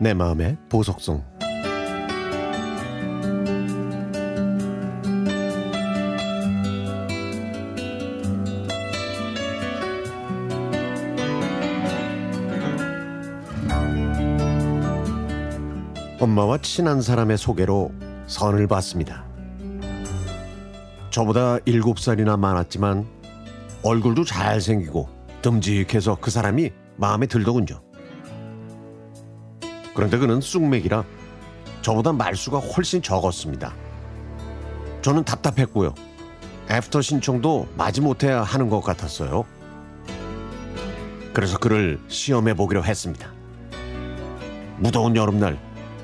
내 마음의 보석성 엄마와 친한 사람의 소개로 선을 봤습니다. 저보다 일곱 살이나 많았지만 얼굴도 잘생기고 듬직해서 그 사람이 마음에 들더군요. 그런데 그는 쑥맥이라 저보다 말수가 훨씬 적었습니다. 저는 답답했고요. 애프터 신청도 마지못해 하는 것 같았어요. 그래서 그를 시험해 보기로 했습니다. 무더운 여름날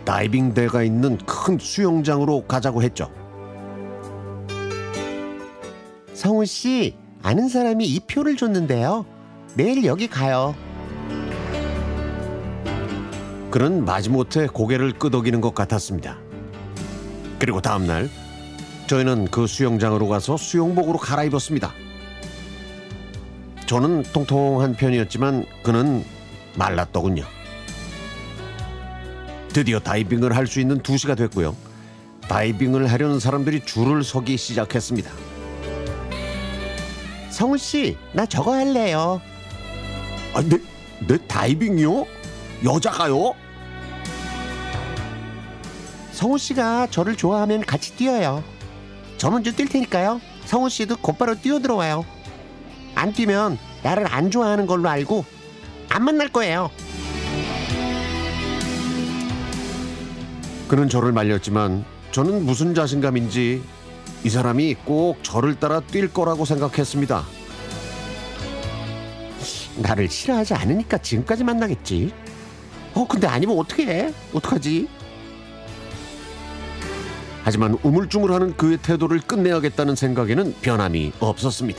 다이빙대가 있는 큰 수영장으로 가자고 했죠. 성우 씨, 아는 사람이 이 표를 줬는데요. 내일 여기 가요. 그는 마지못해 고개를 끄덕이는 것 같았습니다. 그리고 다음 날 저희는 그 수영장으로 가서 수영복으로 갈아입었습니다. 저는 통통한 편이었지만 그는 말랐더군요. 드디어 다이빙을 할 수 있는 2시가 됐고요. 다이빙을 하려는 사람들이 줄을 서기 시작했습니다. 성우 씨, 나 저거 할래요. 아, 내, 내 다이빙이요? 여자가요? 성우 씨가 저를 좋아하면 같이 뛰어요. 저 먼저 뛸 테니까요. 성우 씨도 곧바로 뛰어들어와요. 안 뛰면 나를 안 좋아하는 걸로 알고 안 만날 거예요. 그는 저를 말렸지만 저는 무슨 자신감인지 이 사람이 꼭 저를 따라 뛸 거라고 생각했습니다. 나를 싫어하지 않으니까 지금까지 만나겠지. 어, 근데 아니면 어떻게 해? 어떡하지? 하지만 우물쭈물하는 그의 태도를 끝내야겠다는 생각에는 변함이 없었습니다.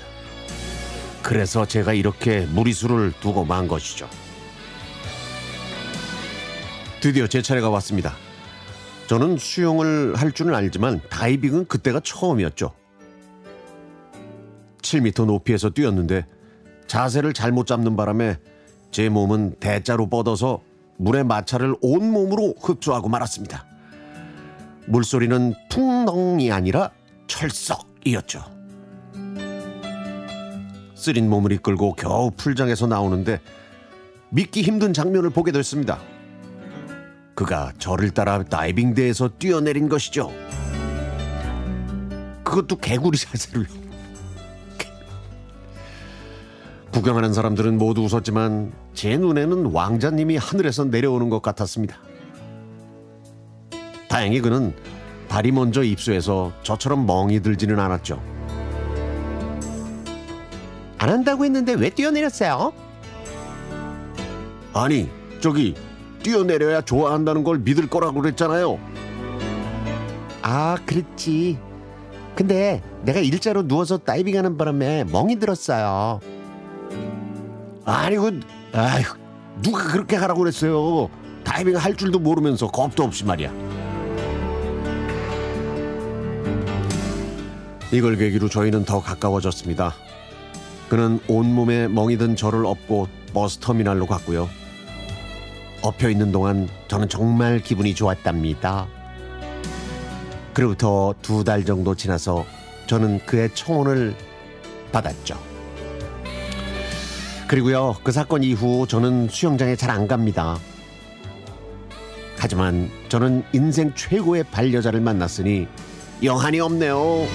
그래서 제가 이렇게 무리수를 두고 만 것이죠. 드디어 제 차례가 왔습니다. 저는 수영을 할 줄은 알지만 다이빙은 그때가 처음이었죠. 7m 높이에서 뛰었는데 자세를 잘못 잡는 바람에 제 몸은 대자로 뻗어서 물의 마찰을 온 몸으로 흡수하고 말았습니다. 물소리는 풍덩이 아니라 철썩이었죠. 쓰린 몸을 이끌고 겨우 풀장에서 나오는데 믿기 힘든 장면을 보게 됐습니다. 그가 저를 따라 다이빙대에서 뛰어내린 것이죠. 그것도 개구리 자세로요. 구경하는 사람들은 모두 웃었지만 제 눈에는 왕자님이 하늘에서 내려오는 것 같았습니다. 다행히 그는 발이 먼저 입수해서 저처럼 멍이 들지는 않았죠. 안 한다고 했는데 왜 뛰어내렸어요? 아니, 저기 뛰어내려야 좋아한다는 걸 믿을 거라고 그랬잖아요. 아, 그랬지. 근데 내가 일자로 누워서 다이빙하는 바람에 멍이 들었어요. 아니, 그, 아휴, 누가 그렇게 하라고 그랬어요. 다이빙 할 줄도 모르면서 겁도 없이 말이야. 이걸 계기로 저희는 더 가까워졌습니다. 그는 온몸에 멍이 든 저를 업고 버스 터미널로 갔고요. 엎혀 있는 동안 저는 정말 기분이 좋았답니다. 그로부터 두 달 정도 지나서 저는 그의 청혼을 받았죠. 그리고요, 그 사건 이후 저는 수영장에 잘 안 갑니다. 하지만 저는 인생 최고의 반려자를 만났으니 영한이 없네요.